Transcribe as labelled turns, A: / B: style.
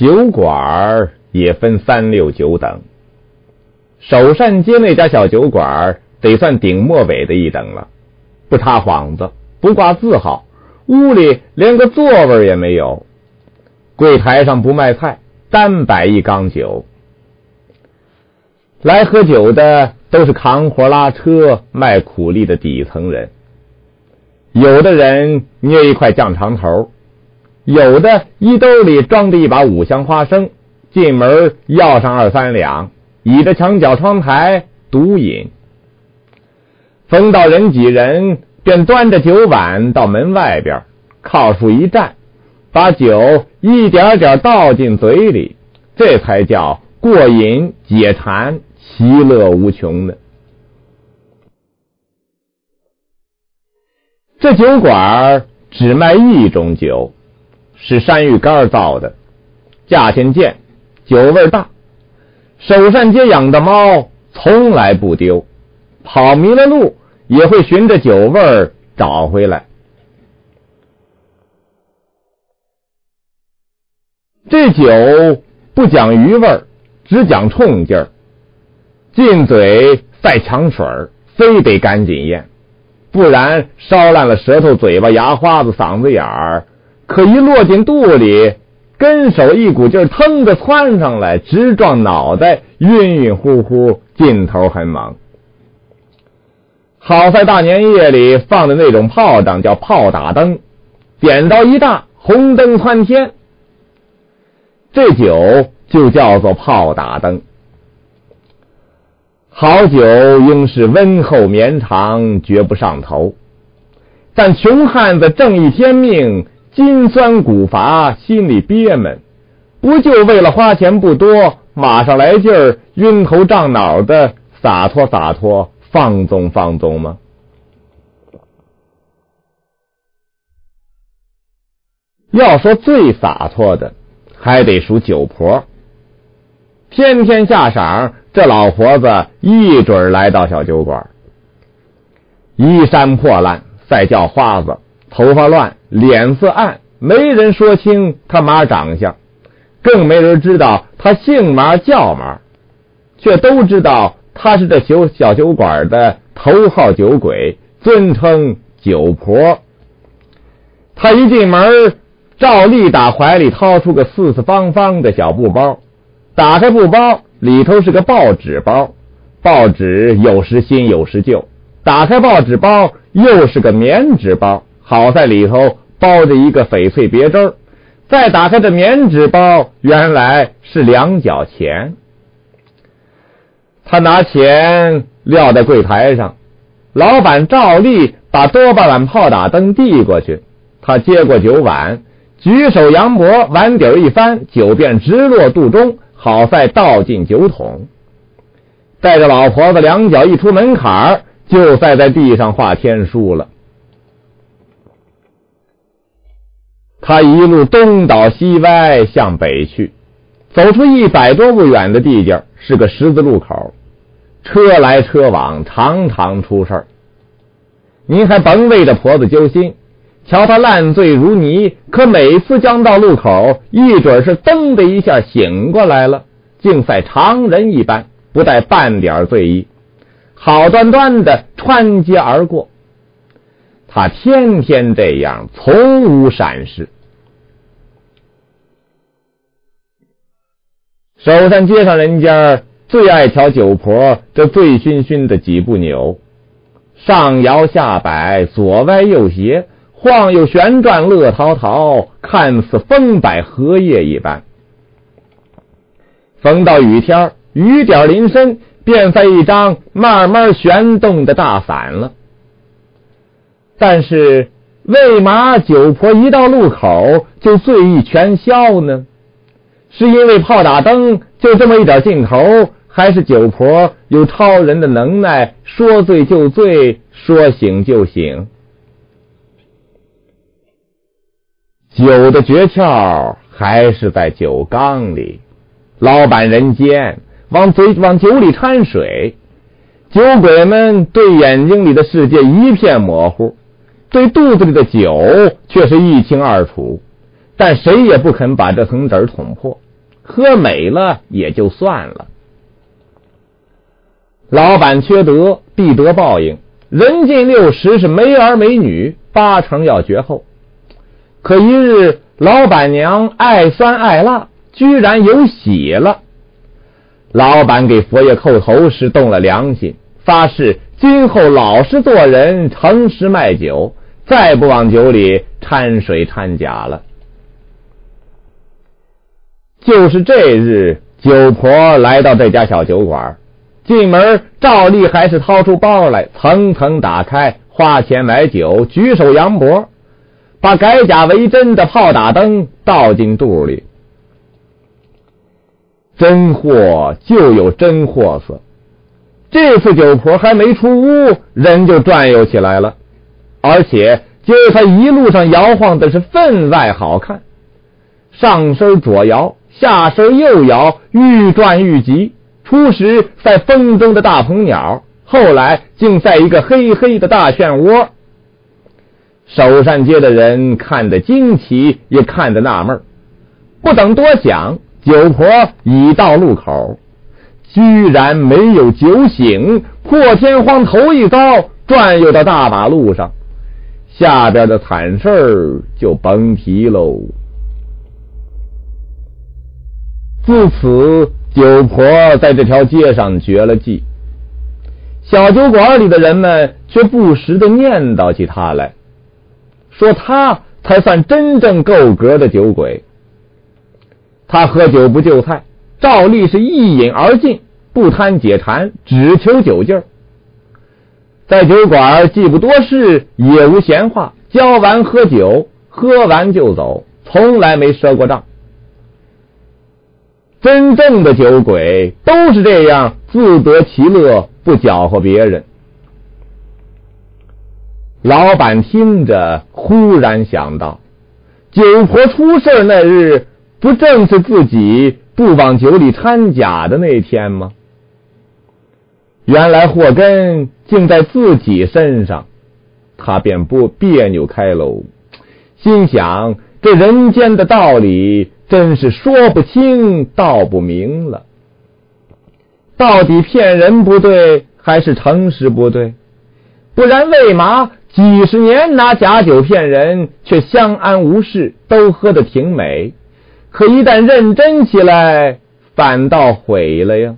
A: 酒馆也分三六九等。首善街那家小酒馆得算顶末尾的一等了，不插幌子，不挂字号，屋里连个座位也没有，柜台上不卖菜，单摆一缸酒。来喝酒的都是扛活拉车、卖苦力的底层人，有的人捏一块酱肠头，有的衣兜里装着一把五香花生，进门要上二三两。倚着墙角窗台独饮，逢到人挤人，便端着酒碗到门外边靠树一站，把酒一点点倒进嘴里，这才叫过瘾解馋，其乐无穷呢。这酒馆只卖一种酒，是山芋干造的，价钱贱，酒味大。首善街养的猫从来不丢，跑迷了路也会循着酒味儿找回来。这酒不讲余味儿，只讲冲劲儿。进嘴赛强水儿，非得赶紧咽，不然烧烂了舌头、嘴巴、牙花子、嗓子眼儿。可一落进肚里。跟手一股劲儿腾的窜上来，直撞脑袋，晕晕乎乎，劲头很猛。好在大年夜里放的那种炮仗叫炮打灯，点到一大红灯窜天，这酒就叫做炮打灯。好酒应是温厚绵长，绝不上头。但穷汉子正义天命。筋酸骨乏，心里憋闷，不就为了花钱不多，马上来劲儿，晕头胀脑的，洒脱洒脱，放纵放纵吗？要说最洒脱的，还得数酒婆。天天下晌，这老婆子一准来到小酒馆，衣衫破烂，再叫花子。头发乱，脸色暗，没人说清他妈长相，更没人知道他姓嘛叫嘛，却都知道他是这酒小酒馆的头号酒鬼，尊称酒婆。他一进门，照例打怀里掏出个四四方方的小布包，打开布包，里头是个报纸包，报纸有时新有时旧，打开报纸包，又是个棉纸包。好在里头包着一个翡翠别针再打开这棉纸包，原来是两角钱。他拿钱撂在柜台上，老板照例把多半碗炮打灯递过去，他接过酒碗，举手扬脖，碗底一翻，酒便直落肚中，好在倒进酒桶。带着老婆子两脚一出门槛就在在地上画天书了。他一路东倒西歪向北去，走出一百多步远的地界，是个十字路口，车来车往，常常出事儿。您还甭为这婆子揪心，瞧他烂醉如泥，可每次将到路口，一准是噔的一下醒过来了，竟赛常人一般，不带半点醉意，好端端的穿街而过。他天天这样，从无闪失。首山街上人家最爱瞧酒婆这醉醺醺的几步扭，上摇下摆，左歪右斜，晃悠旋转，乐陶陶，看似风摆荷叶一般。逢到雨天，雨点淋身，便在一张慢慢旋动的大伞了。但是，为嘛酒婆一到路口就醉意全消呢？是因为炮打灯就这么一点劲头，还是酒婆有超人的能耐，说醉就醉，说醒就醒？酒的诀窍还是在酒缸里，老板人间往嘴往酒里掺水，酒鬼们对眼睛里的世界一片模糊。对肚子里的酒却是一清二楚，但谁也不肯把这层纸捅破，喝美了也就算了。老板缺德，必得报应。人近六十是没儿没女，八成要绝后。可一日，老板娘爱酸爱辣，居然有喜了。老板给佛爷叩头时动了良心，发誓今后老实做人，诚实卖酒，再不往酒里掺水掺假了。就是这日，酒婆来到这家小酒馆。进门，照例还是掏出包来，层层打开，花钱买酒，举手扬脖，把改假为真的炮打灯倒进肚里。真货就有真货色。这次酒婆还没出屋，人就转悠起来了，而且今儿他一路上摇晃的是分外好看，上身左摇，下身右摇，愈转愈急。初时在风中的大鹏鸟，后来竟在一个黑黑的大漩涡。首善街的人看得惊奇，也看得纳闷不等多想，酒婆已到路口，居然没有酒醒，破天荒头一遭，转悠到大马路上，下边的惨事儿就甭提喽。自此。酒婆在这条街上绝了迹，小酒馆里的人们却不时的念叨起他来，说他才算真正够格的酒鬼。他喝酒不就菜，照例是一饮而尽，不贪解馋，只求酒劲儿。在酒馆既不多事，也无闲话，交完喝酒，喝完就走，从来没赊过账。真正的酒鬼都是这样，自得其乐，不搅和别人。老板听着，忽然想到，酒婆出事那日，不正是自己不往酒里掺假的那天吗？原来祸根竟在自己身上，他便不别扭开喽，心想：这人间的道理。真是说不清道不明了，到底骗人不对，还是诚实不对？不然为嘛几十年拿假酒骗人，却相安无事，都喝得挺美？可一旦认真起来，反倒毁了呀！